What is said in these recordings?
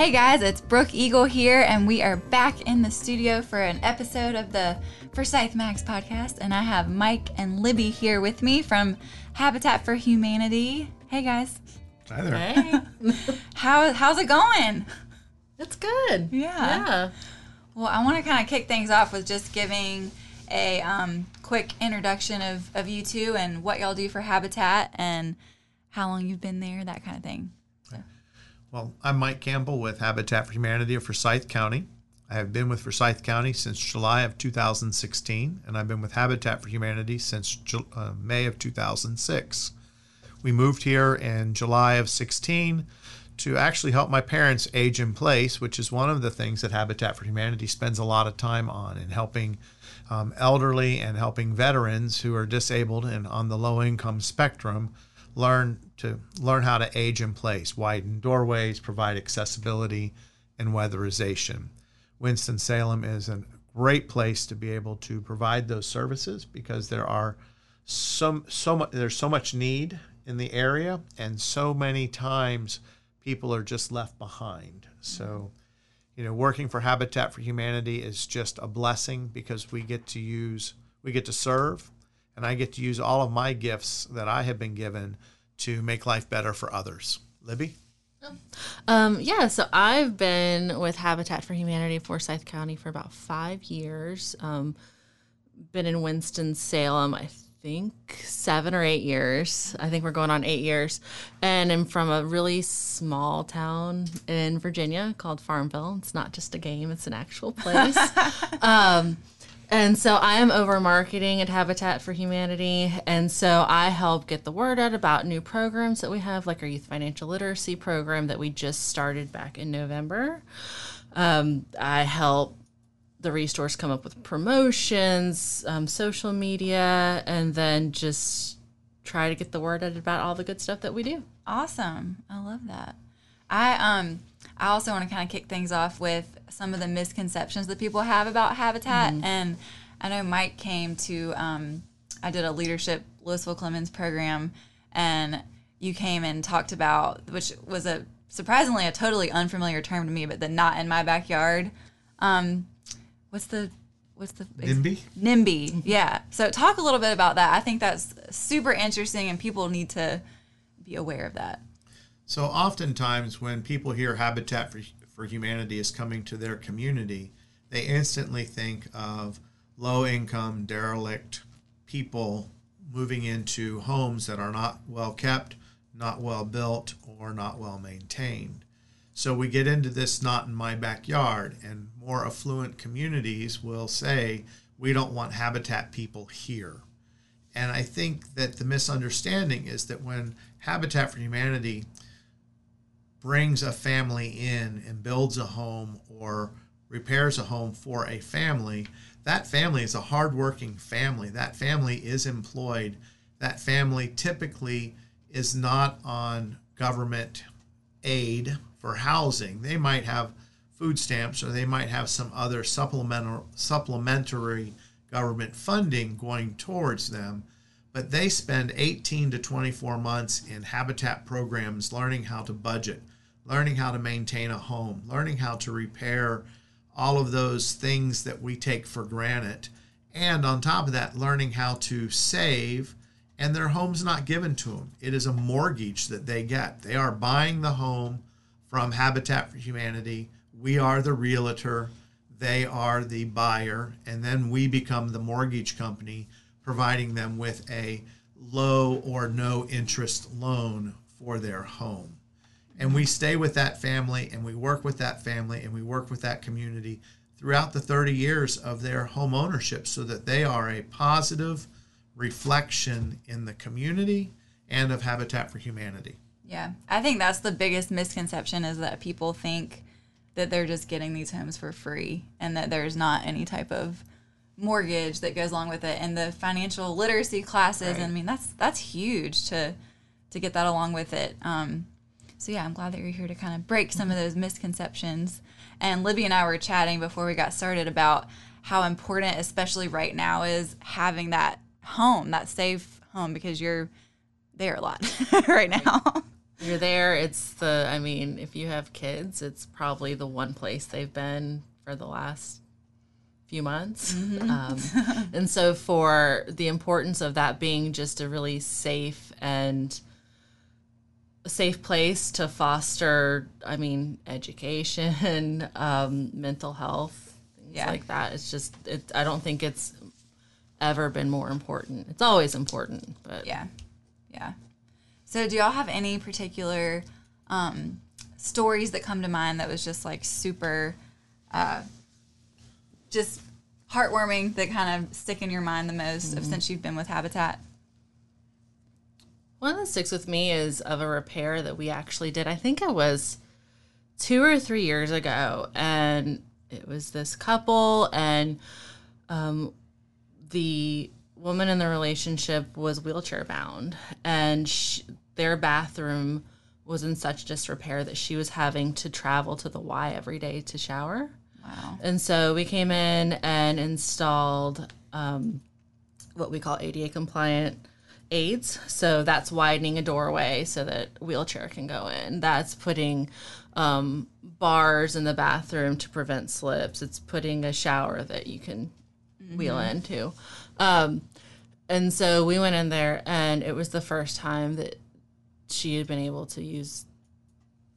Hey guys, it's Brooke Eagle here, and we are back in the studio for an episode of the Forsyth Mags podcast. And I have Mike and Libby here with me from Habitat for Humanity. Hey guys, Hi there. Hey, how how's it going? it's good. Yeah. Yeah. Well, I want to kind of kick things off with just giving a um, quick introduction of, of you two and what y'all do for Habitat and how long you've been there, that kind of thing. Well, I'm Mike Campbell with Habitat for Humanity of Forsyth County. I have been with Forsyth County since July of 2016, and I've been with Habitat for Humanity since uh, May of 2006. We moved here in July of 16 to actually help my parents age in place, which is one of the things that Habitat for Humanity spends a lot of time on in helping um, elderly and helping veterans who are disabled and on the low income spectrum learn to learn how to age in place, widen doorways, provide accessibility and weatherization. Winston Salem is a great place to be able to provide those services because there are so so much there's so much need in the area and so many times people are just left behind. So you know, working for Habitat for Humanity is just a blessing because we get to use, we get to serve, and I get to use all of my gifts that I have been given to make life better for others. Libby? Um, yeah, so I've been with Habitat for Humanity Forsyth County for about five years. Um, been in Winston-Salem, I think seven or eight years. I think we're going on eight years. And I'm from a really small town in Virginia called Farmville. It's not just a game, it's an actual place. um, and so I am over marketing at Habitat for Humanity. And so I help get the word out about new programs that we have, like our youth financial literacy program that we just started back in November. Um, I help the resource come up with promotions, um, social media, and then just try to get the word out about all the good stuff that we do. Awesome. I love that. I um I also want to kind of kick things off with some of the misconceptions that people have about habitat and I know Mike came to um I did a leadership Lewisville Clemmons program and you came and talked about which was a surprisingly a totally unfamiliar term to me but the not in my backyard um what's the what's the NIMBY? NIMBY, yeah. So talk a little bit about that. I think that's super interesting, and people need to be aware of that. So, oftentimes when people hear Habitat for, for Humanity is coming to their community, they instantly think of low income, derelict people moving into homes that are not well kept, not well built, or not well maintained. So we get into this not in my backyard, and more affluent communities will say, we don't want habitat people here. And I think that the misunderstanding is that when Habitat for Humanity brings a family in and builds a home or repairs a home for a family, that family is a hardworking family. That family is employed. That family typically is not on government aid for housing. They might have food stamps or they might have some other supplemental supplementary government funding going towards them but they spend 18 to 24 months in habitat programs learning how to budget, learning how to maintain a home, learning how to repair all of those things that we take for granted. And on top of that, learning how to save, and their home's not given to them. It is a mortgage that they get. They are buying the home from Habitat for Humanity. We are the realtor, they are the buyer, and then we become the mortgage company providing them with a low or no interest loan for their home. And we stay with that family and we work with that family and we work with that community throughout the 30 years of their home ownership so that they are a positive reflection in the community and of Habitat for Humanity. Yeah, I think that's the biggest misconception is that people think that they're just getting these homes for free and that there's not any type of mortgage that goes along with it and the financial literacy classes Right. and I mean that's that's huge to to get that along with it. Um, so yeah, I'm glad that you're here to kind of break some of those misconceptions. And Libby and I were chatting before we got started about how important, especially right now, is having that home, that safe home, because you're there a lot right now. you're there. It's the, I mean, if you have kids, it's probably the one place they've been for the last few months. Um, and so, for the importance of that being just a really safe and safe place to foster, I mean, education, um, mental health, things Yeah. like that. It's just, it, I don't think it's ever been more important. It's always important, but Yeah. Yeah. So, do y'all have any particular um, stories that come to mind that was just like super, uh, just heartwarming that kind of stick in your mind the most of since you've been with Habitat? One that sticks with me is of a repair that we actually did. I think it was two or three years ago, and it was this couple, and um, the woman in the relationship was wheelchair bound, and sh their bathroom was in such disrepair that she was having to travel to the Y every day to shower. Wow. And so we came in and installed um, what we call ADA compliant aids. So that's widening a doorway so that wheelchair can go in. That's putting um, bars in the bathroom to prevent slips. It's putting a shower that you can wheel into. Um, and so we went in there, and it was the first time that she had been able to use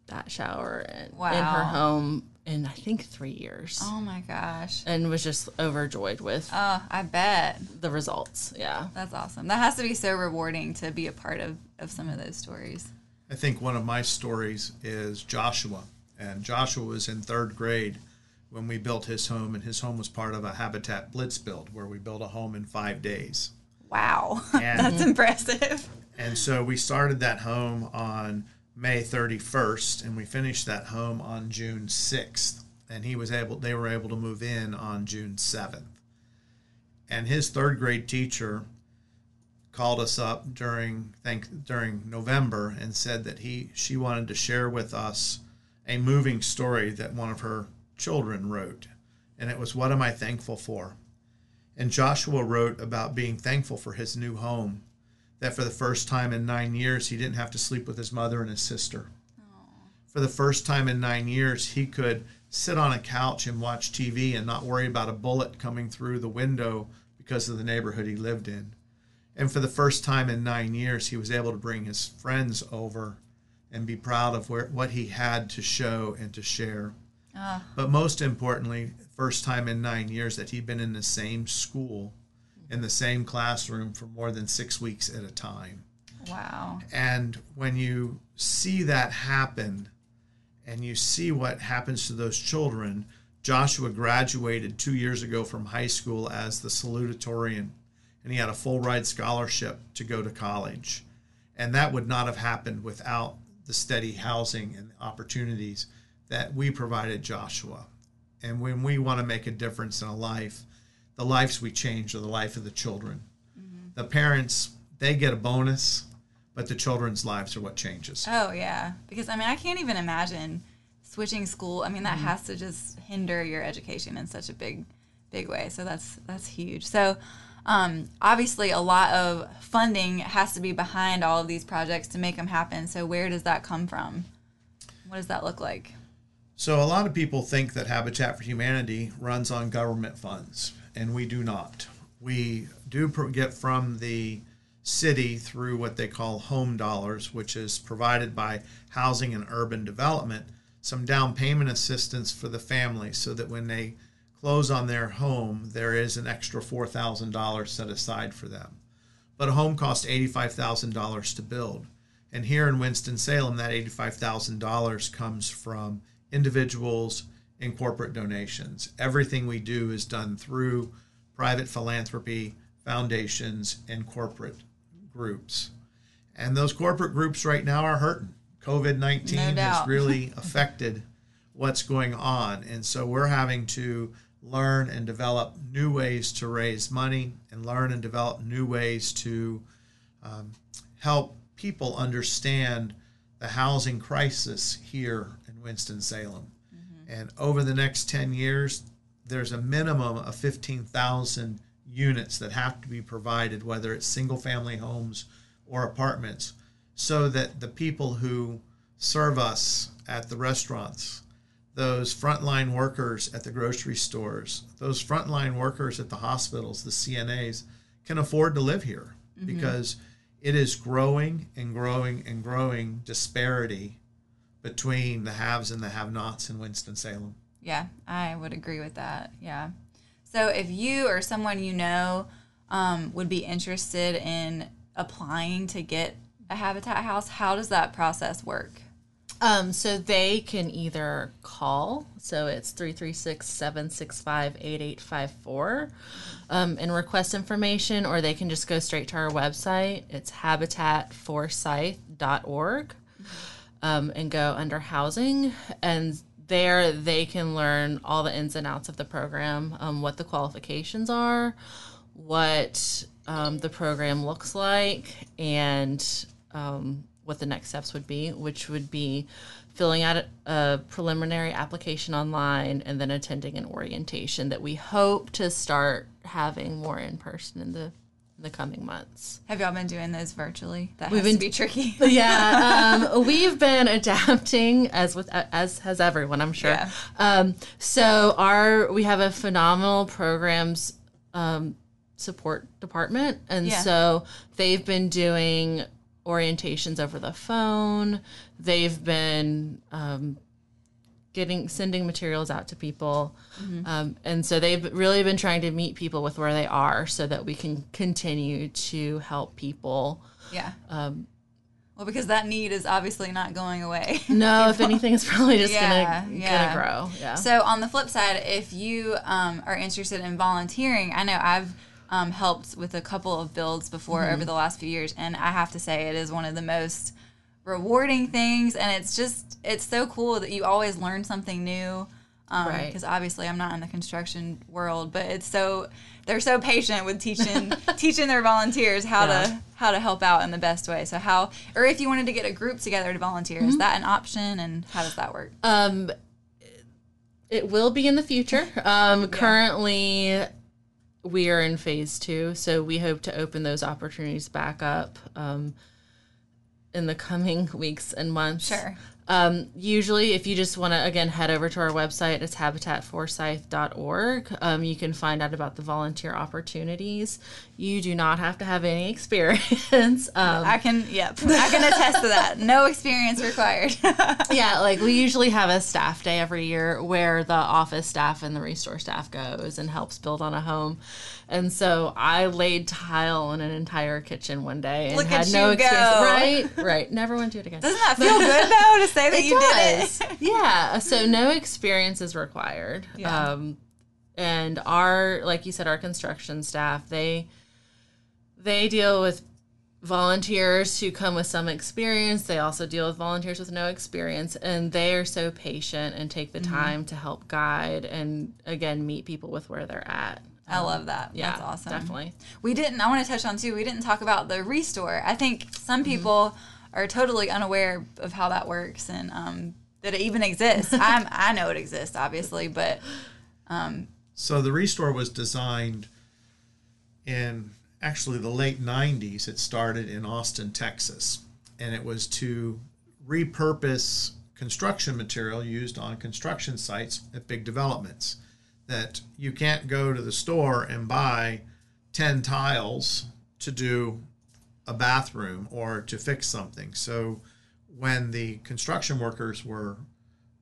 that shower in, in her home in I think three years, Oh my gosh. and was just overjoyed with Oh, I bet. the results. Yeah. That's awesome. That has to be so rewarding to be a part of, of some of those stories. I think one of my stories is Joshua. And Joshua was in third grade when we built his home, and his home was part of a Habitat Blitz build where we built a home in five days. Wow. And- That's impressive. And so we started that home on May 31st, and we finished that home on June 6th. And he was able, they were able to move in on June 7th. And his third grade teacher called us up during think during November and said that he she wanted to share with us a moving story that one of her children wrote. And it was what am I thankful for? And Joshua wrote about being thankful for his new home that for the first time in nine years, he didn't have to sleep with his mother and his sister. For the first time in nine years, he could sit on a couch and watch TV and not worry about a bullet coming through the window because of the neighborhood he lived in. And for the first time in nine years, he was able to bring his friends over and be proud of where, what he had to show and to share. Ah. But most importantly, first time in nine years that he'd been in the same school, in the same classroom for more than six weeks at a time. Wow. And when you see that happen and you see what happens to those children, Joshua graduated two years ago from high school as the salutatorian, and he had a full ride scholarship to go to college. And that would not have happened without the steady housing and opportunities that we provided Joshua. And when we want to make a difference in a life, the lives we change are the life of the children. The parents, they get a bonus, but the children's lives are what changes. Oh yeah, because I mean I can't even imagine switching school. I mean that has to just hinder your education in such a big, big way. So that's that's huge. So um, obviously a lot of funding has to be behind all of these projects to make them happen. So where does that come from? What does that look like? So a lot of people think that Habitat for Humanity runs on government funds, and we do not. We do get from the city through what they call home dollars, which is provided by Housing and Urban Development, some down payment assistance for the family so that when they close on their home, there is an extra $4,000 set aside for them. But a home costs $85,000 to build. And here in Winston-Salem, that $85,000 comes from individuals and corporate donations. Everything we do is done through private philanthropy, foundations, and corporate groups. And those corporate groups right now are hurting. COVID 19 No has really affected what's going on. And so we're having to learn and develop new ways to raise money and learn and develop new ways to um, help people understand the housing crisis here in Winston-Salem. Mm-hmm. And over the next 10 years, there's a minimum of 15,000 units that have to be provided, whether it's single family homes or apartments, so that the people who serve us at the restaurants, those frontline workers at the grocery stores, those frontline workers at the hospitals, the CNAs, can afford to live here mm-hmm. because it is growing and growing and growing disparity between the haves and the have nots in Winston-Salem. Yeah, I would agree with that. Yeah. So if you or someone you know um, would be interested in applying to get a Habitat house, how does that process work? Um, so they can either call, so it's 336 765 8854, um, and request information, or they can just go straight to our website. It's habitatforsyth.org um, and go under housing. And there they can learn all the ins and outs of the program, um, what the qualifications are, what um, the program looks like, and um, what the next steps would be, which would be filling out a preliminary application online and then attending an orientation that we hope to start having more in person in the the coming months. Have y'all been doing those virtually? That We've has been- to be tricky. yeah, um, we've been adapting as with as has everyone, I'm sure. Yeah. Um, so our we have a phenomenal programs um, support department, and Yeah. so they've been doing orientations over the phone. They've been um, getting sending materials out to people, um, and so they've really been trying to meet people with where they are, so that we can continue to help people. yeah. well, because that need is obviously not going away. No, if anything, it's probably just Yeah, gonna yeah. gonna grow. Yeah. So on the flip side, if you um, are interested in volunteering, I know I've um, helped with a couple of builds before Mm-hmm. over the last few years, and I have to say it is one of the most rewarding things, and it's just it's so cool that you always learn something new. Um, Right. Because obviously I'm not in the construction world, but it's so they're so patient with teaching teaching their volunteers how Yeah. to how to help out in the best way. So how or if you wanted to get a group together to volunteer, Mm-hmm. is that an option, and how does that work? Um, it will be in the future. Um, Currently, we are in phase two, so we hope to open those opportunities back up um, in the coming weeks and months. Sure. Um, usually, if you just want to, again, head over to our website, it's habitatforsyth.org. Um, you can find out about the volunteer opportunities. You do not have to have any experience. Um, I can, yep, I can attest to that. No experience required. yeah, like we usually have a staff day every year where the office staff and the restore staff goes and helps build on a home. And so I laid tile on an entire kitchen one day and Look had no experience. go. Right, right. Never want to do it again. Doesn't that feel good though to say that It you does. did it? yeah. So no experience is required. Yeah. Um, and our, like you said, our construction staff, they they deal with volunteers who come with some experience. They also deal with volunteers with no experience, and they are so patient and take the Mm-hmm. time to help guide and again meet people with where they're at. I love that. Yeah, That's awesome. Definitely. We didn't. I want to touch on too. We didn't talk about the restore. I think Mm-hmm. some people are totally unaware of how that works and um, that it even exists. I'm, I know it exists, obviously, but So the Restore was designed in actually the late 90s. It started in Austin, Texas, and it was to repurpose construction material used on construction sites at big developments. That you can't go to the store and buy 10 tiles to do a bathroom or to fix something. So when the construction workers were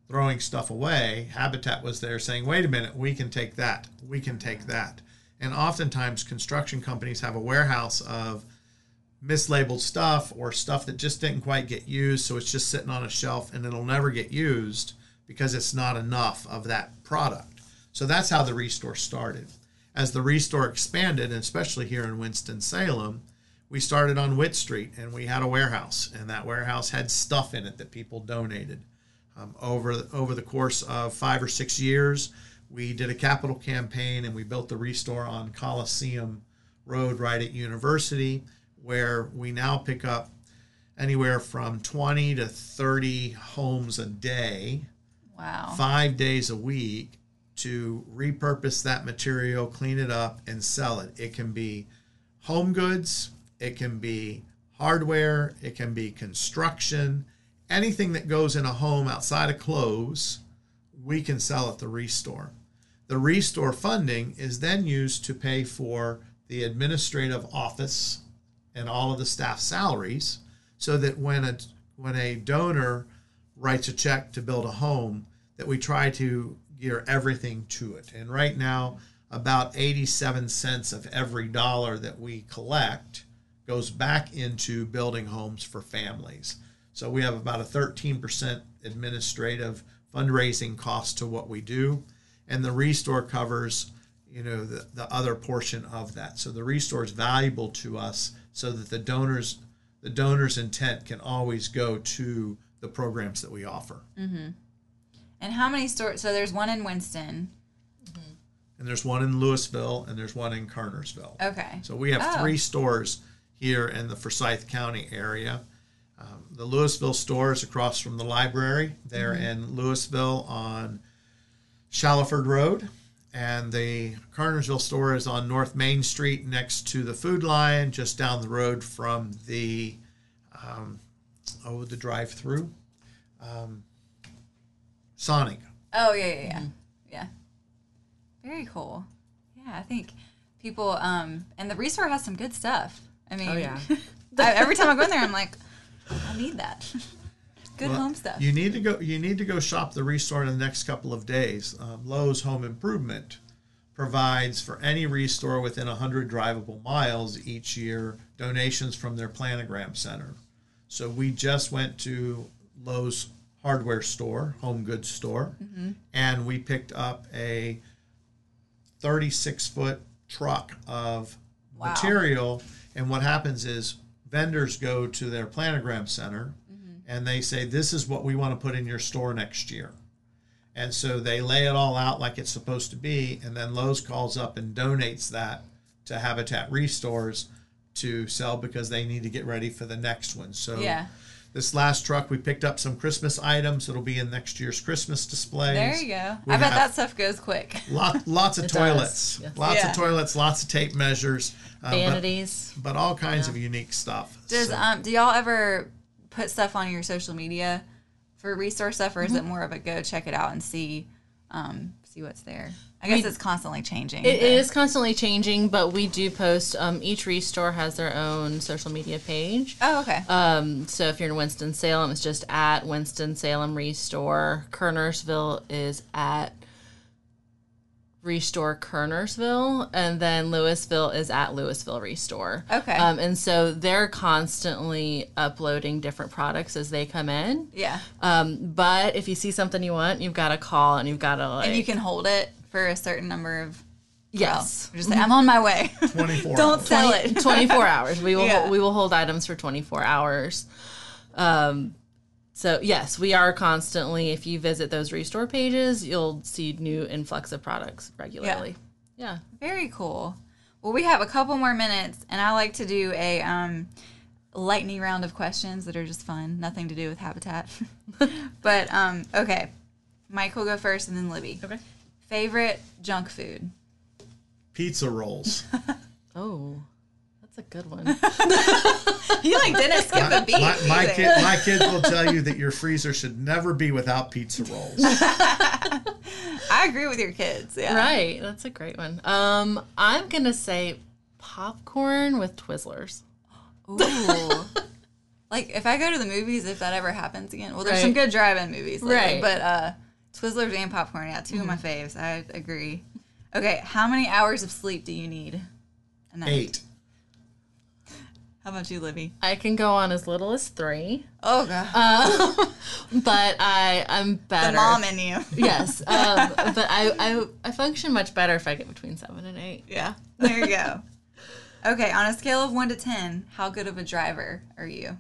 throwing stuff away, Habitat was there saying, wait a minute, we can take that, we can take that. And oftentimes, construction companies have a warehouse of mislabeled stuff or stuff that just didn't quite get used. So it's just sitting on a shelf and it'll never get used because it's not enough of that product. So that's how the Restore started. As the Restore expanded, and especially here in Winston-Salem, we started on Witt Street and we had a warehouse, and that warehouse had stuff in it that people donated. Um, over over the course of five or six years, we did a capital campaign and we built the Restore on Coliseum Road right at University, where we now pick up anywhere from 20 to 30 homes a day, wow. five days a week, to repurpose that material, clean it up, and sell it. It can be home goods, it can be hardware, it can be construction, anything that goes in a home outside of clothes, we can sell at the restore. The restore funding is then used to pay for the administrative office and all of the staff salaries so that when a when a donor writes a check to build a home that we try to gear everything to it. And right now about 87 cents of every dollar that we collect goes back into building homes for families. So we have about a 13% administrative fundraising cost to what we do, and the restore covers, you know, the, the other portion of that. So the restore is valuable to us so that the donors the donor's intent can always go to the programs that we offer. Mm-hmm. And how many stores? So there's one in Winston. And there's one in Lewisville and there's one in Kernersville. Okay. So we have Oh. three stores here in the Forsyth County area. Um, the Lewisville store is across from the library. They're in Lewisville on Shallowford Road. And the Kernersville store is on North Main Street next to the Food Lion, just down the road from the, um, oh, the drive through. Um, Sonic. Oh yeah, yeah, yeah, yeah. Very cool. Yeah, I think people um and the restore has some good stuff. I mean, Oh, yeah. I, every time I go in there, I'm like, I need that. good Well, home stuff. You need to go. You need to go shop the restore in the next couple of days. Um, Lowe's Home Improvement provides for any restore within 100 drivable miles each year donations from their planogram center. So we just went to Lowe's hardware store, home goods store, and we picked up a 36 foot truck of Wow. material. And what happens is vendors go to their planogram center mm-hmm. and they say, This is what we want to put in your store next year. And so they lay it all out like it's supposed to be. And then Lowe's calls up and donates that to Habitat Restores to sell because they need to get ready for the next one. So yeah. This last truck, we picked up some Christmas items. It'll be in next year's Christmas display. There you go. We I bet that stuff goes quick. Lot, lots of toilets, yes. lots Yeah. of toilets, lots of tape measures, uh, but, Vanities. but all kinds of unique stuff. Does So- um do y'all ever put stuff on your social media for resource stuff, or is Mm-hmm. it more of a go check it out and see um see what's there? I guess We- it's constantly changing. It but- is constantly changing, but we do post. Um, each restore has their own social media page. Oh, okay. Um, so if you're in Winston Salem, it's just at Winston Salem Restore. Kernersville is at Restore Kernersville, and then Lewisville is at Lewisville Restore. Okay. Um, and so they're constantly uploading different products as they come in. yeah. Um, but if you see something you want, you've got to call and you've got to like. and you can hold it for a certain number of yes. well, just say I'm on my way. 24 Don't hours. sell it. 24 hours. We will Yeah. we will hold items for 24 hours. Um so yes, we are constantly if you visit those restore pages, you'll see new influx of products regularly. Yeah. yeah. Very cool. Well, we have a couple more minutes, and I like to do a um, lightning round of questions that are just fun, nothing to do with habitat. but um, okay, Mike will go first, and then Libby. Okay. Favorite junk food? Pizza rolls. Oh. That's a good one. You like didn't skip a beat. my, my, kid, my kids will tell you that your freezer should never be without pizza rolls. I agree with your kids. Yeah. right. That's a great one. Um I'm going to say popcorn with Twizzlers. Ooh. like if I go to the movies, if that ever happens again, well, there's some good drive-in movies, lately, Right. But uh, Twizzlers and popcorn, yeah, 2 of my faves. I agree. Okay, how many hours of sleep do you need? Eight. How about you, Libby? I can go on as little as 3. Oh god, But I I'm better. the mom in you. yes. Um, but I, I I function much better if I get between 7 and 8. yeah, there you go. Okay, on a scale of one to ten, how good of a driver are you?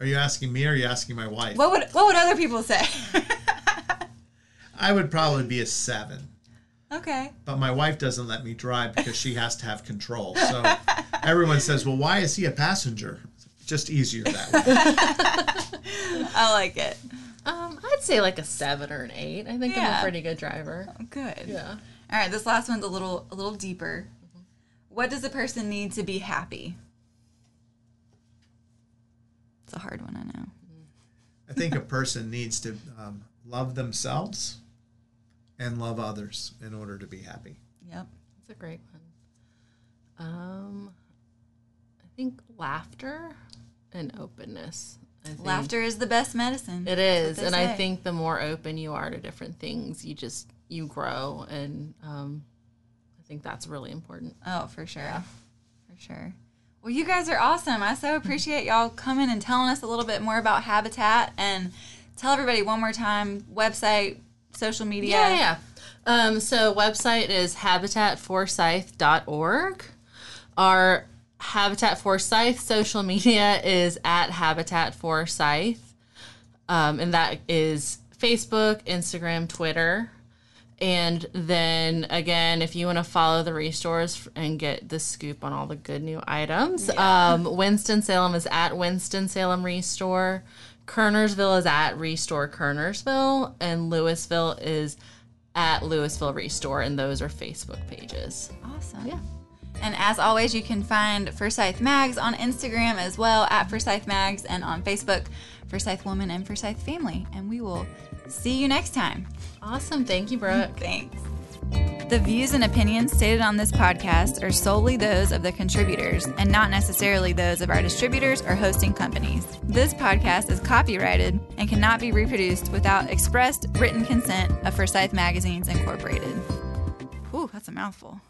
Are you asking me or are you asking my wife? What would what would other people say? I would probably be a seven. okay, But my wife doesn't let me drive because she has to have control. So everyone says, well, why is he a passenger? Just easier that way. I like it. Um, I'd say like a seven or an eight. I think I'm a pretty good driver. Good. Yeah. All right, this last one's a little a little deeper. What does a person need to be happy? It's a hard one, I know. I think a person needs to um, love themselves and love others in order to be happy. Yep. That's a great one. Um, I think laughter and openness. Think Laughter is the best medicine. It is, and they I think the more open you are to different things, you just you grow, and um, I think that's really important. Oh, for sure. For sure. Well, you guys are awesome. I so appreciate y'all coming and telling us a little bit more about Habitat and tell everybody one more time website, social media. Yeah, yeah. Um, so website is habitatforsyth.org. Our Habitat Forsyth social media is at Habitat Forsyth. Um, and that is Facebook, Instagram, Twitter. And then again, if you want to follow the restores and get the scoop on all the good new items, um, Winston Salem is at Winston Salem Restore. Kernersville is at Restore Kernersville, and Lewisville is at Lewisville Restore, and those are Facebook pages. Awesome. Yeah. And as always, you can find Forsyth Mags on Instagram as well at Forsyth Mags and on Facebook, Forsyth Woman and Forsyth Family. And we will see you next time. Awesome. Thank you, Brooke. Thanks. The views and opinions stated on this podcast are solely those of the contributors and not necessarily those of our distributors or hosting companies. This podcast is copyrighted and cannot be reproduced without expressed written consent of Forsyth Magazines Incorporated. Whew, that's a mouthful.